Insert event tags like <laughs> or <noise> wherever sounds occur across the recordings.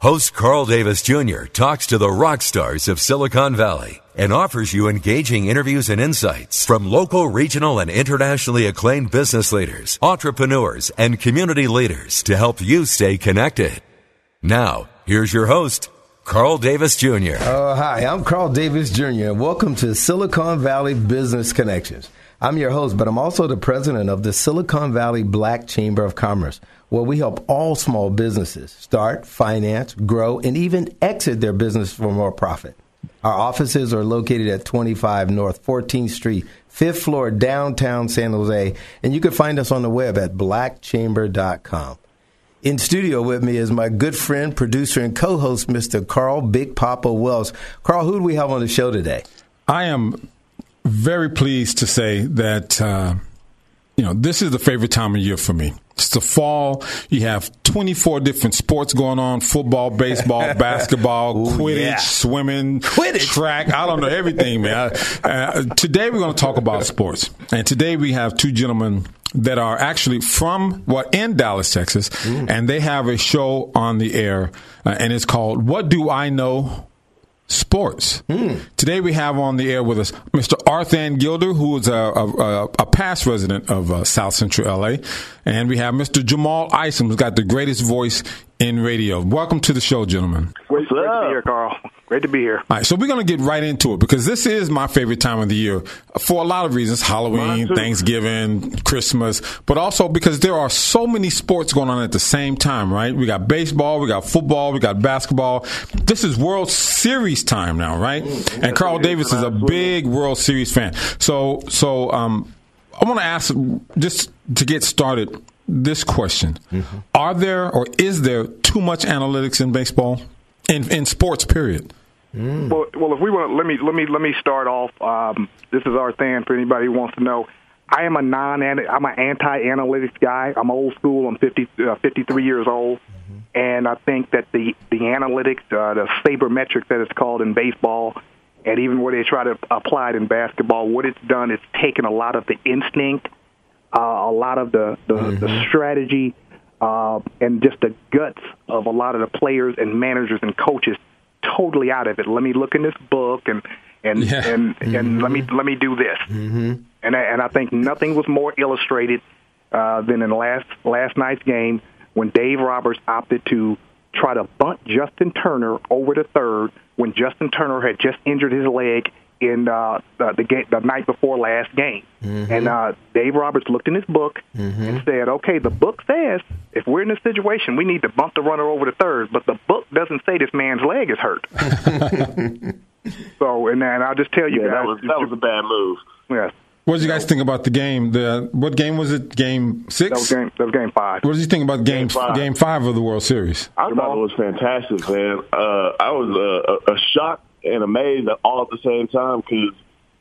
Host Carl Davis Jr. talks to the rock stars of Silicon Valley and offers you engaging interviews and insights from local, regional, and internationally acclaimed business leaders, entrepreneurs, and community leaders to help you stay connected. Now, here's your host, Carl Davis Jr. Oh, hi, I'm Carl Davis Jr., and welcome to Silicon Valley Business Connections. I'm your host, but I'm also the president of the Silicon Valley Black Chamber of Commerce, where we help all small businesses start, finance, grow, and even exit their business for more profit. Our offices are located at 25 North 14th Street, 5th floor, downtown San Jose, and you can find us on the web at blackchamber.com. In studio with me is my good friend, producer, and co host, Mr. Carl Big Papa Wells. Carl, who do we have on the show today? I am very pleased to say that uh, you know this is the favorite time of year for me. It's the fall. You have 24 different sports going on: football, baseball, <laughs> basketball, Ooh, Quidditch, yeah. swimming, Quidditch. track. I don't know everything, man. Uh, today we're going to talk about sports, and today we have two gentlemen that are actually from what in Dallas, Texas, and they have a show on the air, uh, and it's called "What Do I Know." Sports. Today we have on the air with us Mr. Arthan Gilder, who is a, a, a past resident of uh, South Central LA, and we have Mr. Jamal Isom, who's got the greatest voice in radio. Welcome to the show, gentlemen. Great, great to be here, Carl. Great to be here. All right, so we're going to get right into it because this is my favorite time of the year for a lot of reasons Halloween, Thanksgiving, Christmas, but also because there are so many sports going on at the same time, right? We got baseball, we got football, we got basketball. This is World Series time now, right? And Carl Davis is a big World Series fan. So, so, um, I want to ask just to get started this question. Are there or is there too much analytics in baseball? In, in sports, period. Well, well, if we want, let me let me let me start off. Um, this is our thing for anybody who wants to know. I am a non I'm an anti-analytics guy. I'm old school. I'm 50, uh, 53 years old, and I think that the the analytics, uh, the sabermetric that it's called in baseball, and even where they try to apply it in basketball, what it's done is taken a lot of the instinct, uh, a lot of the the, the strategy, uh, and just the guts of a lot of the players and managers and coaches totally out of it. Let me look in this book and and Yeah. and and let me let me do this. Mm-hmm. And I, and I think nothing was more illustrated uh, than in last last night's game when Dave Roberts opted to try to bunt Justin Turner over to third when Justin Turner had just injured his leg in uh, the the, game, the night before last game. And uh, Dave Roberts looked in his book and said, "Okay, the book says if we're in this situation, we need to bump the runner over to third, but the book doesn't say this man's leg is hurt." <laughs> so, and then I'll just tell you Yeah, guys, that was that was a bad move. yes, What did you guys think about the game? The what game was it? Game six. that was game. That was game five. What did you think about game Game five. game five of the World Series? I thought it was fantastic, man. Uh, I was uh, a, a shocked and amazed all at the same time because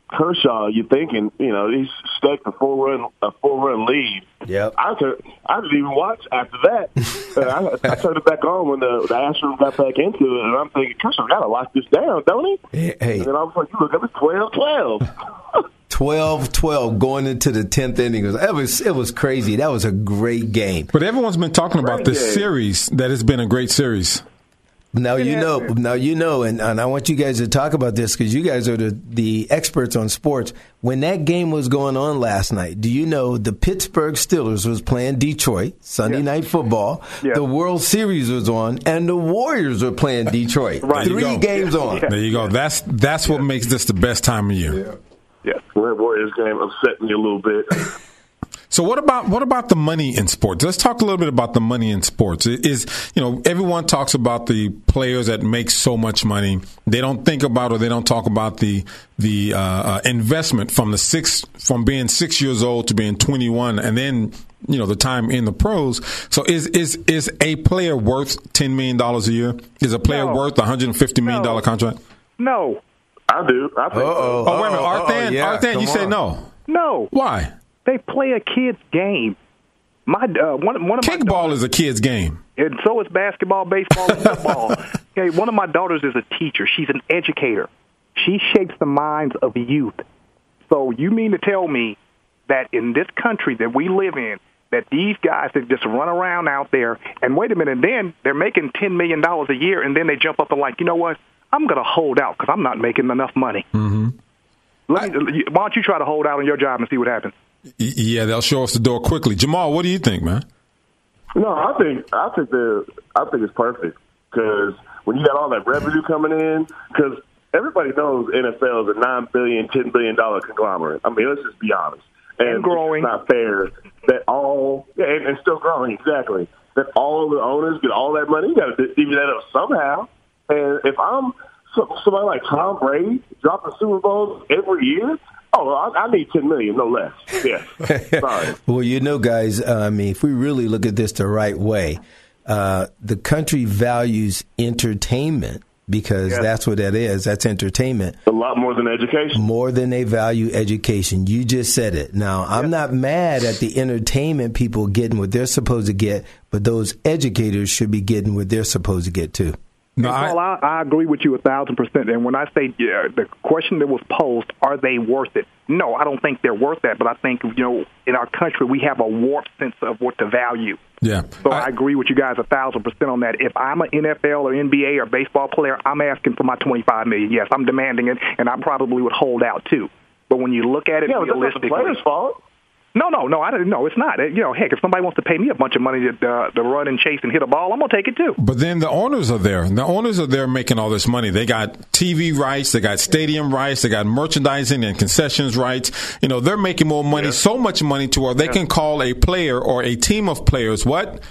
Kershaw, you're thinking, you know, he's stuck a four run a four run lead. Yep. I tur- I didn't even watch after that. <laughs> I, I turned it back on when the, the Astros got back into it, and I'm thinking Kershaw got to lock this down, don't he? Hey, hey. And then all of a you look up, it's 12-12. <laughs> 12 12 going into the 10th inning. It was, it was, it was crazy. That was a great game. But everyone's been talking about this game. series that has been a great series. Now you know, now you know, and, and I want you guys to talk about this because you guys are the, the experts on sports. When that game was going on last night, do you know the Pittsburgh Steelers was playing Detroit Sunday night football? Yeah. The World Series was on, and the Warriors were playing Detroit. Right. Three go. games on. There you go. That's that's what makes this the best time of year. Yeah, that Warriors game upset me a little bit. So what about what about the money in sports? Let's talk a little bit about the money in sports. Is you know everyone talks about the players that make so much money. They don't think about or they don't talk about the the uh, uh, investment from the six from being six years old to being twenty one, and then you know the time in the pros. So is is is a player worth ten million dollars a year? Is a player No. worth a hundred and fifty million dollar No. contract? No, I do. I think Uh-oh. so. Oh wait a minute, Uh-oh, Arthan, yeah, Arthan, come you say no. no. Why? They play a kid's game. My uh, one one of my Kickball is a kid's game. and so is basketball, baseball, and football. <laughs> okay, one of my daughters is a teacher. She's an educator. She shapes the minds of youth. So you mean to tell me that in this country that we live in, that these guys that just run around out there and wait a minute, then they're making ten million dollars a year, and then they jump up and like, you know what? I'm going to hold out because I'm not making enough money. Mm-hmm. Let me, why don't you try to hold out on your job and see what happens? Y- Yeah, they'll show us the door quickly. Jamal, what do you think, man? No, I think I think the I think it's perfect because when you got all that revenue coming in, because everybody knows NFL is a nine billion, ten billion dollar conglomerate. I mean, let's just be honest. And growing. It's not fair that all yeah, and, and still growing exactly. That all of the owners get all that money. You got to divvy that up somehow. And if I'm somebody like Tom Brady dropping Super Bowls every year, oh, I, I need ten million, no less. Yeah, <laughs> sorry. Well, you know, guys, uh, I mean, if we really look at this the right way, uh, the country values entertainment because Yes. that's what that is. That's entertainment A lot more than education. more than they value education. You just said it. Now, I'm not mad at the entertainment people getting what they're supposed to get, but those educators should be getting what they're supposed to get too. No, Paul, I, I agree with you a thousand percent. And when I say yeah, the question that was posed, are they worth it? No, I don't think they're worth that. But I think you know, in our country, we have a warped sense of what to value. yeah. So I, agree with you guys a thousand percent on that. If I'm an NFL or NBA or baseball player, I'm asking for my twenty-five million. Yes, I'm demanding it, and I probably would hold out too. But when you look at it Yeah, but that's not the realistically, players' fault. No, no, no, I don't. No, it's not. You know, heck, if somebody wants to pay me a bunch of money to uh, to run and chase and hit a ball, I'm gonna take it too. But then the owners are there. The owners are there making all this money. They got TV rights, they got stadium rights, they got merchandising and concessions rights. You know, they're making more money, so much money to where they can call a player or a team of players what?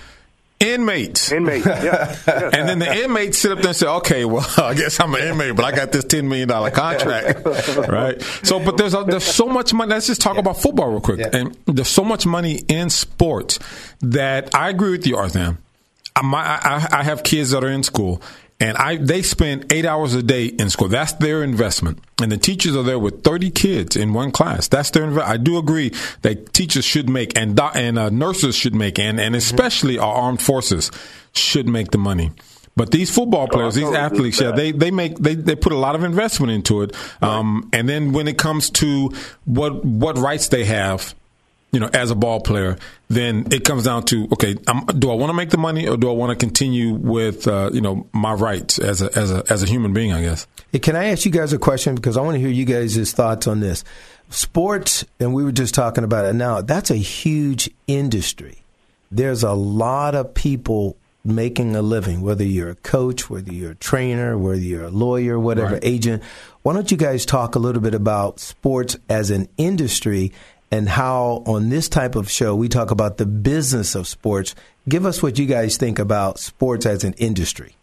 Inmates. Inmate, yeah. <laughs> yeah. And then the inmates sit up there and say, "Okay, well, <laughs> I guess I'm an inmate, but I got this ten million dollar contract, <laughs> right?" So, but there's a, there's so much money. Let's just talk about football real quick. Yeah. And there's so much money in sports that I agree with you, Arthur. I, I, I have kids that are in school, and I they spend eight hours a day in school. That's their investment, and the teachers are there with thirty kids in one class. That's their investment. I do agree that teachers should make and doc- and uh, nurses should make, and and especially our armed forces should make the money. But these football players, these athletes, yeah, they they make they, they put a lot of investment into it. Um, and then when it comes to what what rights they have, you know, as a ball player, then it comes down to okay, um, do I want to make the money or do I want to continue with uh, you know my rights as a as a as a human being? I guess. Can I ask you guys a question? Because I want to hear you guys' thoughts on this. Sports, and we were just talking about it now, that's a huge industry. There's a lot of people making a living, whether you're a coach, whether you're a trainer, whether you're a lawyer, whatever, Right. agent. Why don't you guys talk a little bit about sports as an industry and how on this type of show we talk about the business of sports? Give us what you guys think about sports as an industry.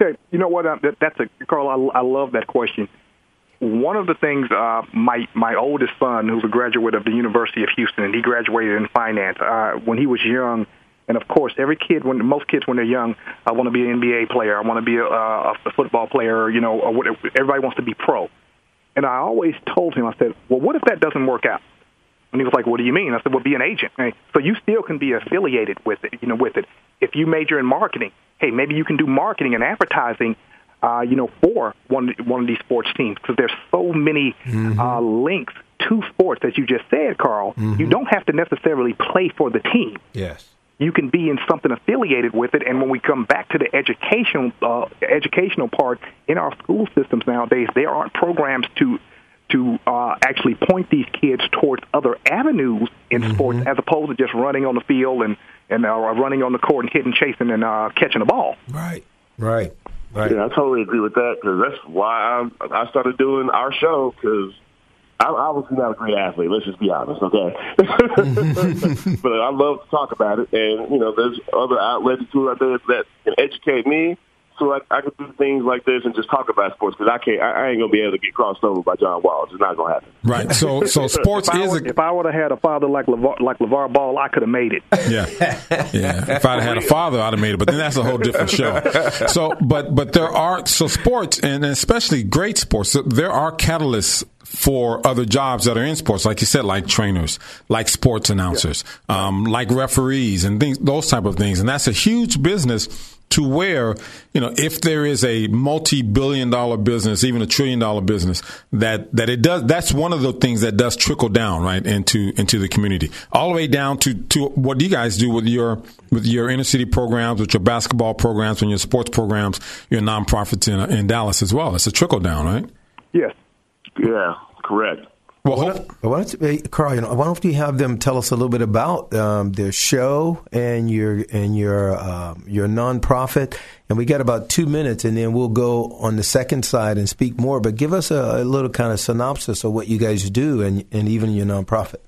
Okay, you know what? Uh, that, that's a Carl. I, I love that question. One of the things uh, my my oldest son, who's a graduate of the University of Houston, and he graduated in finance uh, when he was young. And of course, every kid, when most kids when they're young, I want to be an NBA player. I want to be a, a, a football player. You know, everybody wants to be pro. And I always told him, I said, well, what if that doesn't work out? And he was like, "What do you mean?" I said, "Well, be an agent. Hey, so you still can be affiliated with it. You know, with it. If you major in marketing, hey, maybe you can do marketing and advertising. Uh, you know, for one one of these sports teams because there's so many uh, links to sports, as you just said, Carl. You don't have to necessarily play for the team Yes. you can be in something affiliated with it. And when we come back to the educational uh, educational part in our school systems nowadays, there aren't programs to to uh, actually point these kids towards other avenues in sports as opposed to just running on the field and and uh, running on the court and hitting, chasing, and uh, catching a ball. Right. Right. Right. Yeah, I totally agree with that because that's why I, I started doing our show because I'm obviously not a great athlete. Let's just be honest, okay? <laughs> <laughs> but I love to talk about it, and you know, there's other outlets too out there that can educate me so I, I could do things like this and just talk about sports because I can't. I, I, ain't gonna be able to get crossed over by John Wall. It's not gonna happen. Right. So, so <laughs> sports if is. I, if I would have had a father like LeVar, like LeVar Ball, I could have made it. <laughs> Yeah, yeah. If I'd had a father, I'd have made it. But then that's a whole different show. So, but but there are so sports and especially great sports. There are catalysts for other jobs that are in sports, like you said, like trainers, like sports announcers, yeah. um, like referees, and things, those type of things. And that's a huge business to where, you know, if there is a multi-billion dollar business, even a trillion dollar business, that, that it does, that's one of the things that does trickle down, right, into, into the community. All the way down to, to what you guys do with your, with your inner city programs, with your basketball programs, and your sports programs, your nonprofits in, in Dallas as well. It's a trickle down, right? Yes. Yeah, correct. Well, why don't, why don't you, Carl? You know, why don't you have them tell us a little bit about um, their show and your and your um, your nonprofit? And we got about two minutes, and then we'll go on the second side and speak more. But give us a, a little kind of synopsis of what you guys do and and even your nonprofit.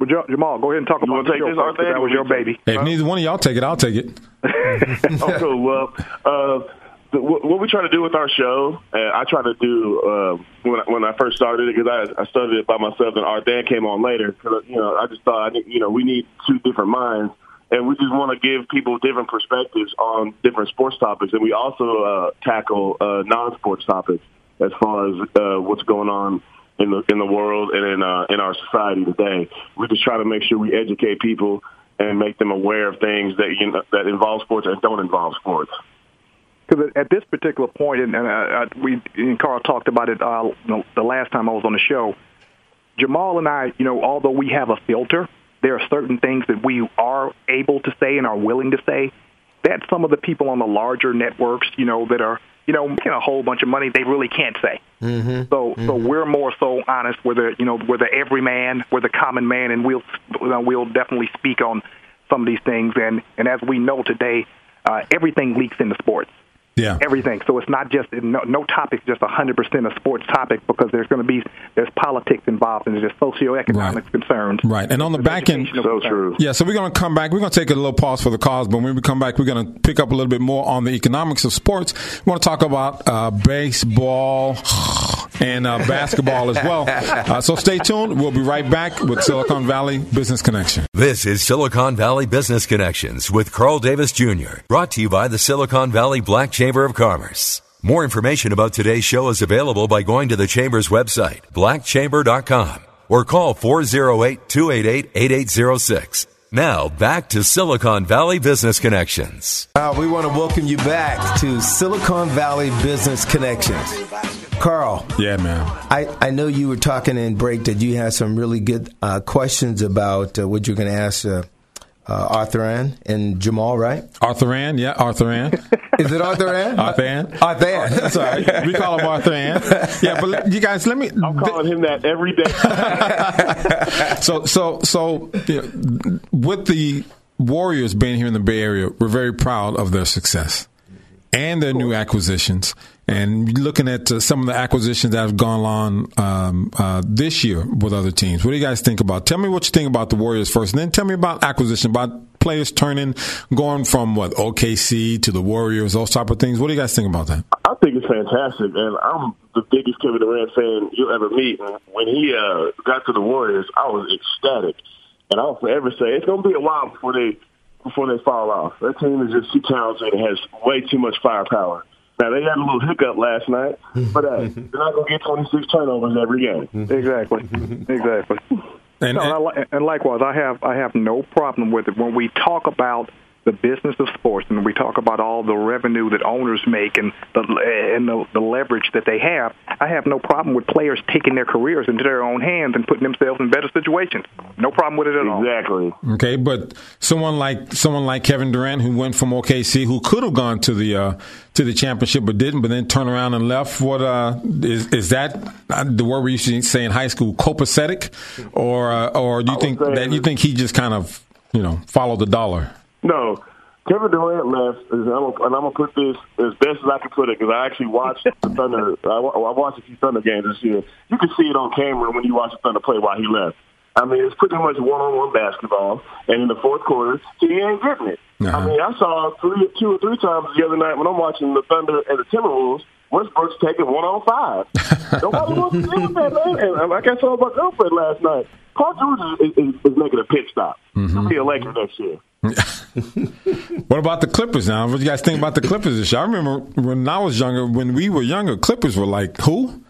Well, Jamal, go ahead and talk you about the show. First, that was your baby. Hey, if neither one of y'all take it, I'll take it. <laughs> oh, cool. Well, uh, what we try to do with our show, and I try to do uh, when I, when I first started it because I, I started it by myself, and our dad came on later. Cause, you know, I just thought, you know, we need two different minds, and we just want to give people different perspectives on different sports topics, and we also uh, tackle uh, non-sports topics as far as uh, what's going on in the in the world and in uh, in our society today. We just try to make sure we educate people and make them aware of things that you know, that involve sports and don't involve sports because at this particular point, and, and uh, we and Carl talked about it uh, the last time I was on the show. Jamal and I, you know, although we have a filter, there are certain things that we are able to say and are willing to say that some of the people on the larger networks, you know, that are you know making a whole bunch of money, they really can't say. Mm-hmm. So, mm-hmm. so we're more so honest. We're the you know we're the everyman, we're the common man, and we'll we'll definitely speak on some of these things. And and as we know today, uh, everything leaks into sports yeah. everything. So it's not just no, no topic, just a hundred percent a sports topic because there's going to be there's politics involved and there's socioeconomic right. concerns. Right, and on the back end, so true. Yeah, so we're going to come back. We're going to take a little pause for the cause, but when we come back, we're going to pick up a little bit more on the economics of sports. We want to talk about uh, baseball <sighs> and uh, basketball as well. Uh, so stay tuned. We'll be right back with Silicon Valley Business Connection. This is Silicon Valley Business Connections with Carl Davis Jr. Brought to you by the Silicon Valley Black Chamber of Commerce. More information about today's show is available by going to the Chamber's website, blackchamber.com, or call 408 288 8806. Now, back to Silicon Valley Business Connections. Uh, we want to welcome you back to Silicon Valley Business Connections. Carl. Yeah, man. I, I know you were talking in break that you had some really good uh, questions about uh, what you're going to ask uh, uh, Arthur Ann and Jamal, right? Arthur Ann, yeah, Arthur Ann. <laughs> Is it Arthur Ann? Arthur Ann. Arthur Ann. <laughs> Sorry. We call him Arthur Ann. Yeah, but you guys, let me. I'm calling him that every day. <laughs> so, so, so, you know, with the Warriors being here in the Bay Area, we're very proud of their success and their new acquisitions. And looking at uh, some of the acquisitions that have gone on um, uh, this year with other teams, what do you guys think about? Tell me what you think about the Warriors first, and then tell me about acquisition, about players turning, going from what OKC to the Warriors, those type of things. What do you guys think about that? I think it's fantastic, and I'm the biggest Kevin Durant fan you'll ever meet. When he uh, got to the Warriors, I was ecstatic, and I'll forever say it's going to be a while before they before they fall off. That team is just too talented and has way too much firepower. Now they had a little hiccup last night, <laughs> but uh, they're not going to get 26 turnovers every game. Exactly, exactly. And, no, and, and likewise, I have I have no problem with it when we talk about the business of sports and we talk about all the revenue that owners make and the and the, the leverage that they have, I have no problem with players taking their careers into their own hands and putting themselves in better situations. No problem with it at all. Exactly. Okay, but someone like someone like Kevin Durant who went from OKC who could have gone to the uh, to the championship but didn't, but then turned around and left. What uh, is is that uh, the word we used to say in high school, copacetic, or uh, or do you think that you think he just kind of you know followed the dollar? No, Kevin Durant left, and I'm, gonna, put this as best as I can put it because I actually watched the Thunder. <laughs> I, I watched a few Thunder games this year. You can see it on camera when you watch the Thunder play while he left. I mean, it's pretty much one-on-one basketball, and in the fourth quarter, he ain't getting it. Uh-huh. I mean, I saw three, two or three times the other night when I'm watching the Thunder and the Timberwolves. Westbrook's taking one on five. <laughs> Nobody wants to deal with that, man. And like I saw my girlfriend last night, Paul George is, is, is making a pit stop. Mm-hmm. He'll be next year. <laughs> what about the Clippers now? What do you guys think about the Clippers this year? I remember when I was younger, when we were younger, Clippers were like, who?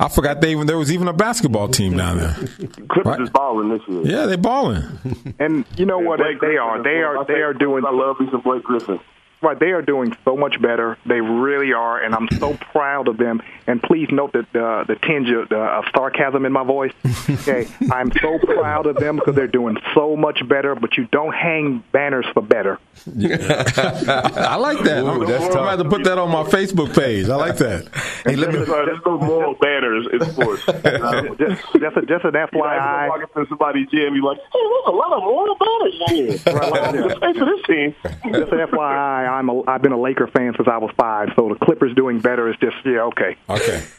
I forgot they even there was even a basketball team down there. <laughs> Clippers right? is balling this year. Yeah, they balling. And you know what? They, they are. They are. They are doing. I love me some Blake Griffin. Right, they are doing so much better. They really are, and I'm so proud of them. And please note that uh, the tinge of, uh, of sarcasm in my voice. Okay, <laughs> I'm so proud of them because they're doing so much better. But you don't hang banners for better. <laughs> I like that. Ooh, I'm, that's I'm about to put that on my Facebook page. I like that. Hey, let me. There's no moral banners in sports. <laughs> Uh, just, just, a, just an FYI. You walk into somebody's gym, you're like, hey, there's a lot of moral banners here. right, just for this team. Just an FYI. I'm a, I've been a Laker fan since I was five, so the Clippers doing better is just yeah okay. Okay, <laughs>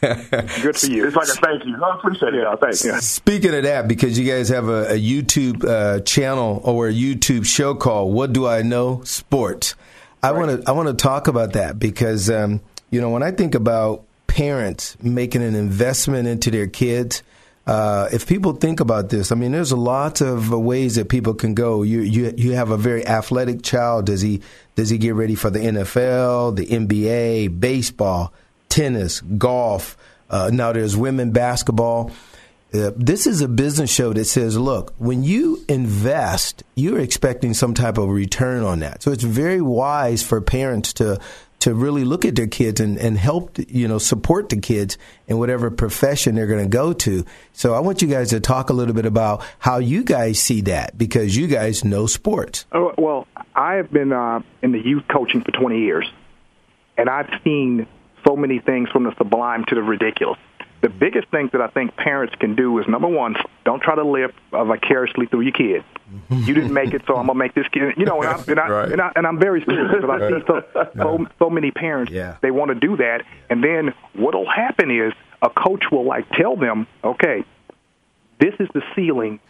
good for you. It's like a thank you. I appreciate it. Yeah, thanks. Yeah. Speaking of that, because you guys have a, a YouTube uh, channel or a YouTube show called "What Do I Know Sports," I want to I want to talk about that because um, you know when I think about parents making an investment into their kids uh, if people think about this, I mean, there's a lot of ways that people can go. You you you have a very athletic child. Does he does he get ready for the NFL, the NBA, baseball, tennis, golf? Uh, now there's women basketball. Uh, this is a business show that says, look, when you invest, you're expecting some type of return on that. So it's very wise for parents to to really look at their kids and, and help, you know, support the kids in whatever profession they're going to go to. So I want you guys to talk a little bit about how you guys see that because you guys know sports. Oh, well, I have been uh, in the youth coaching for 20 years, and I've seen so many things from the sublime to the ridiculous the biggest thing that I think parents can do is number one, don't try to live uh, vicariously through your kid. You didn't make it, so I'm gonna make this kid. You know, and, I, and, I, right. and, I, and I'm very serious because I see so, so so many parents yeah. they want to do that, and then what'll happen is a coach will like tell them, okay, this is the ceiling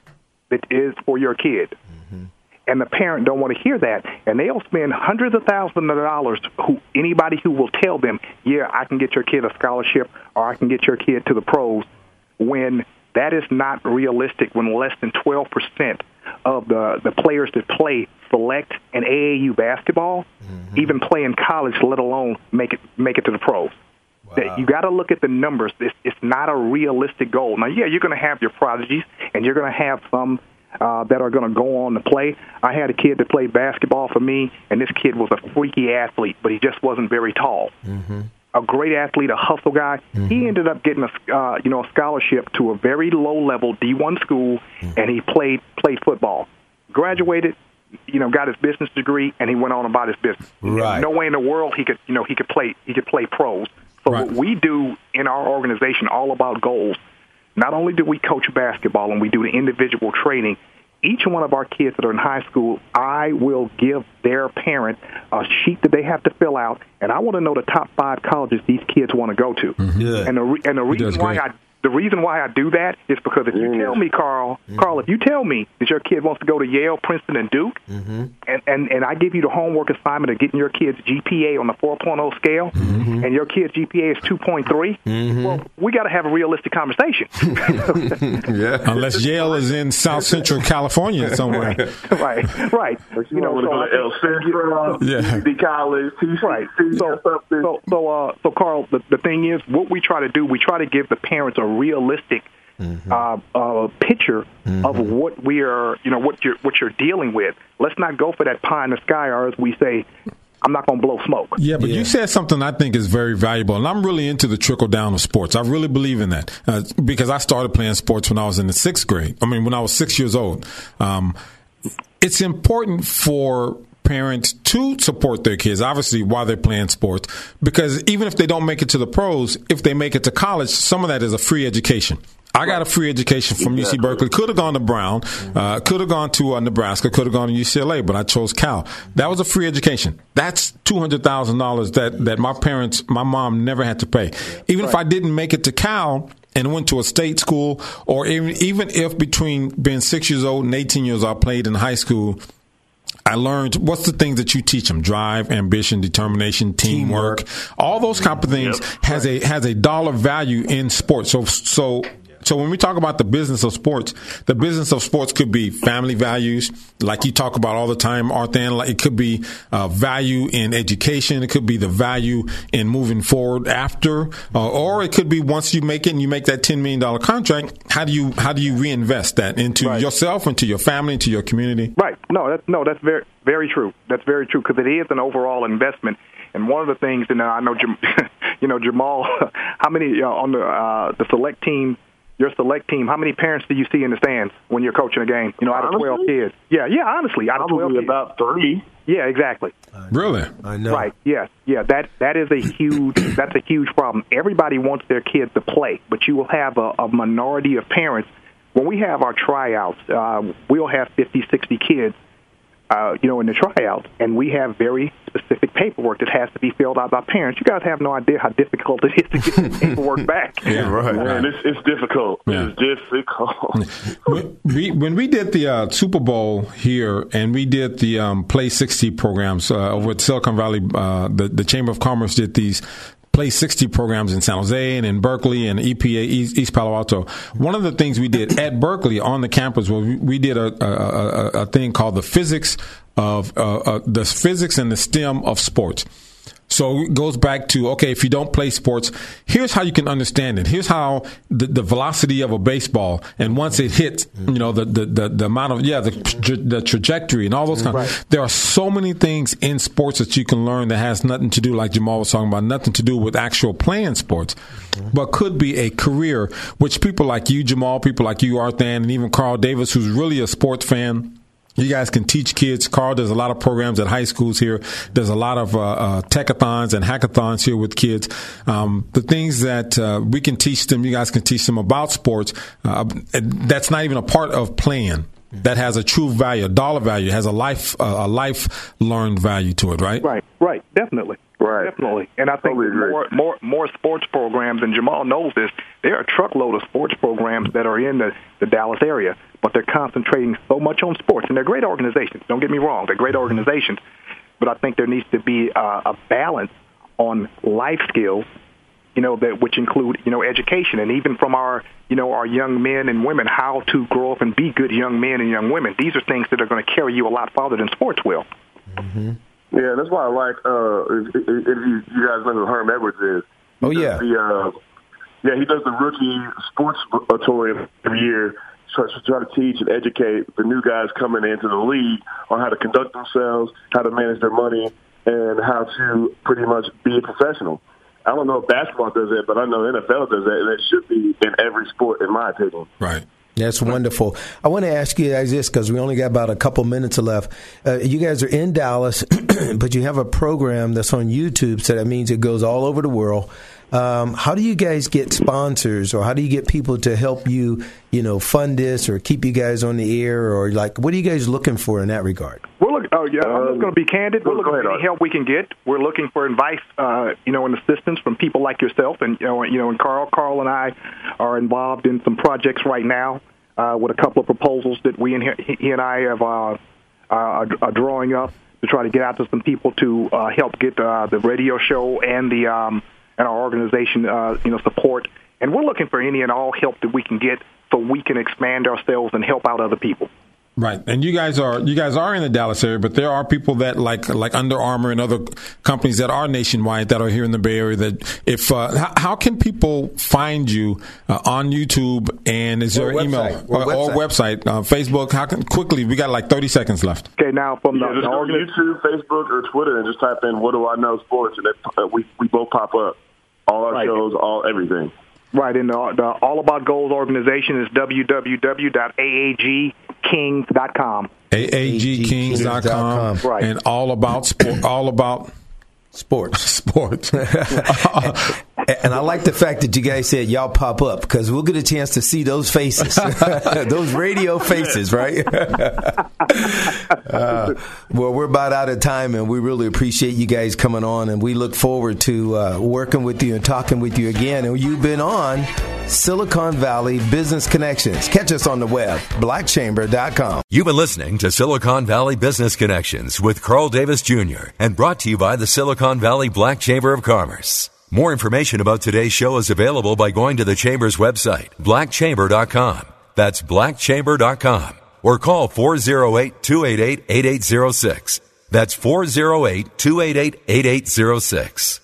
that is for your kid. Mm-hmm and the parent don't want to hear that, and they'll spend hundreds of thousands of dollars. Who anybody who will tell them, yeah, I can get your kid a scholarship, or I can get your kid to the pros, when that is not realistic. When less than twelve percent of the the players that play select an AAU basketball, mm-hmm. even play in college, let alone make it make it to the pros. Wow. You got to look at the numbers. It's, it's not a realistic goal. Now, yeah, you're going to have your prodigies, and you're going to have some uh, that are going to go on to play. I had a kid that played basketball for me, and this kid was a freaky athlete, but he just wasn't very tall. Mm-hmm. A great athlete, a hustle guy. Mm-hmm. He ended up getting a uh, you know a scholarship to a very low level D1 school, mm-hmm. and he played played football. Graduated, you know, got his business degree, and he went on about his business. Right. No way in the world he could you know he could play he could play pros. So right. what we do in our organization all about goals not only do we coach basketball and we do the individual training, each one of our kids that are in high school, I will give their parent a sheet that they have to fill out, and I want to know the top five colleges these kids want to go to. Mm-hmm. And the and the reason why I the reason why I do that is because if you tell me, Carl, mm-hmm. Carl, if you tell me that your kid wants to go to Yale, Princeton, and Duke, mm-hmm. and, and and I give you the homework assignment of getting your kid's GPA on the 4.0 scale, mm-hmm. and your kid's GPA is 2.3, mm-hmm. well, we got to have a realistic conversation. <laughs> yeah. Unless Yale is in South Central California somewhere. <laughs> right, right. You, know, so El Centro, yeah. the college, right. So, so, so, uh, so, Carl, the, the thing is, what we try to do, we try to give the parents a realistic mm-hmm. uh, uh, picture mm-hmm. of what we are, you know, what you're what you're dealing with. Let's not go for that pie in the sky, or as we say, I'm not going to blow smoke. Yeah, but yeah. you said something I think is very valuable, and I'm really into the trickle down of sports. I really believe in that uh, because I started playing sports when I was in the sixth grade. I mean, when I was six years old. Um, it's important for parents to support their kids, obviously, while they're playing sports, because even if they don't make it to the pros, if they make it to college, some of that is a free education. I got a free education from exactly. UC Berkeley. Could have gone to Brown, uh, could have gone to uh, Nebraska, could have gone to UCLA, but I chose Cal. That was a free education. That's two hundred thousand dollars that that my parents, my mom, never had to pay. Even right. if I didn't make it to Cal, and went to a state school, or even, even if between being six years old and 18 years old, I played in high school, I learned what's the things that you teach them: drive, ambition, determination, teamwork, teamwork. all those type of things yep. has a has a dollar value in sports. So so so when we talk about the business of sports, the business of sports could be family values, like you talk about all the time, Arthan. Like it could be uh, value in education. It could be the value in moving forward after, uh, or it could be once you make it and you make that ten million dollar contract. How do you how do you reinvest that into right. yourself, into your family, into your community? Right. No, that's no, that's very very true. That's very true because it is an overall investment. And one of the things, and I know, <laughs> you know, Jamal, <laughs> how many uh, on the uh, the select team your select team, how many parents do you see in the stands when you're coaching a game? You know, out honestly? of 12 kids. Yeah, yeah, honestly, out Probably of 12 about thirty. Yeah, exactly. Really? I know. Right. Yes. Yeah. That that is a huge. <clears throat> that's a huge problem. Everybody wants their kids to play, but you will have a, a minority of parents. When we have our tryouts, uh, we'll have 50, 60 kids uh, you know, in the tryouts, and we have very specific paperwork that has to be filled out by parents. You guys have no idea how difficult it is to get the <laughs> paperwork back. <laughs> yeah, right. Man, it's, it's difficult. Yeah. It's difficult. <laughs> when, we, when we did the uh, Super Bowl here, and we did the um, Play 60 programs uh, over at Silicon Valley, uh, the, the Chamber of Commerce did these Play 60 programs in San Jose and in Berkeley and EPA East, East Palo Alto. One of the things we did at Berkeley on the campus was we, we did a, a, a, a, thing called the physics of uh, uh, the physics and the STEM of sports. So it goes back to okay, if you don't play sports, here's how you can understand it. Here's how the, the velocity of a baseball, and once it hits, you know the the, the, the amount of yeah the the trajectory and all those kind. Right. There are so many things in sports that you can learn that has nothing to do, like Jamal was talking about, nothing to do with actual playing sports, mm-hmm. but could be a career which people like you, Jamal, people like you, Arthan, and even Carl Davis, who's really a sports fan you guys can teach kids. Carl does a lot of programs at high schools here. There's a lot of uh, uh, techathons and hackathons here with kids. Um, the things that uh, we can teach them, you guys can teach them about sports. Uh, that's not even a part of playing. That has a true value, a dollar value, has a life, a life learned value to it, right? Right, right, definitely. Right. Definitely. And I think totally more, more more sports programs, and Jamal knows this, there are a truckload of sports programs that are in the, the Dallas area, but they're concentrating so much on sports. And they're great organizations. Don't get me wrong. They're great organizations. But I think there needs to be a, a balance on life skills, you know, that which include, you know, education and even from our, you know, our young men and women, how to grow up and be good young men and young women. These are things that are going to carry you a lot farther than sports will. Mm-hmm. Yeah, that's why I like. Uh, if, if you, you guys know who Herm Edwards is. Oh yeah. The, uh, yeah, he does the rookie sports tour every year. Try, try to teach and educate the new guys coming into the league on how to conduct themselves, how to manage their money, and how to pretty much be a professional. I don't know if basketball does that, but I know NFL does that, and it should be in every sport, in my opinion. Right. That's wonderful. I want to ask you guys this because we only got about a couple minutes left. Uh, you guys are in Dallas, <clears throat> but you have a program that's on YouTube, so that means it goes all over the world. Um, how do you guys get sponsors, or how do you get people to help you, you know, fund this or keep you guys on the air, or like, what are you guys looking for in that regard? We're looking. Oh yeah, I'm just going to be candid. We're looking for any help we can get. We're looking for advice, uh, you know, and assistance from people like yourself, and you know, you know, and Carl. Carl and I are involved in some projects right now uh, with a couple of proposals that we and he, he and I have uh, uh, are drawing up to try to get out to some people to uh, help get uh, the radio show and the um, and our organization, uh, you know, support. And we're looking for any and all help that we can get so we can expand ourselves and help out other people. Right, and you guys are you guys are in the Dallas area, but there are people that like like Under Armour and other companies that are nationwide that are here in the Bay Area. That if uh, how, how, can people find you uh, on YouTube and is there an email or, or website, uh, Facebook? How can quickly? We got like thirty seconds left. Okay, now from the, yeah, just go to YouTube, Facebook, or Twitter, and just type in "What do I know sports," and it, uh, we we both pop up. All our right. shows, all everything. Right, and the, the All About Goals organization is www.aagkings.com. aagkings.com. Right. And all about sport, all about <coughs> sports. <laughs> Sports. <laughs> and I like the fact that you guys said y'all pop up because we'll get a chance to see those faces, <laughs> those radio <laughs> faces, right? <laughs> uh, well, we're about out of time, and we really appreciate you guys coming on, and we look forward to uh, working with you and talking with you again. And you've been on Silicon Valley Business Connections. Catch us on the web, blackchamber.com. You've been listening to Silicon Valley Business Connections with Carl Davis Jr. and brought to you by the Silicon Valley Black Chamber of Commerce. More information about today's show is available by going to the Chamber's website, blackchamber.com. That's blackchamber.com. Or call 408 288 8806. That's 408 288 8806.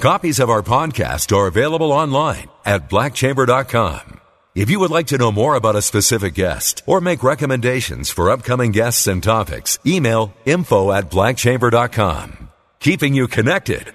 Copies of our podcast are available online at blackchamber.com. If you would like to know more about a specific guest or make recommendations for upcoming guests and topics, email info at blackchamber.com. Keeping you connected.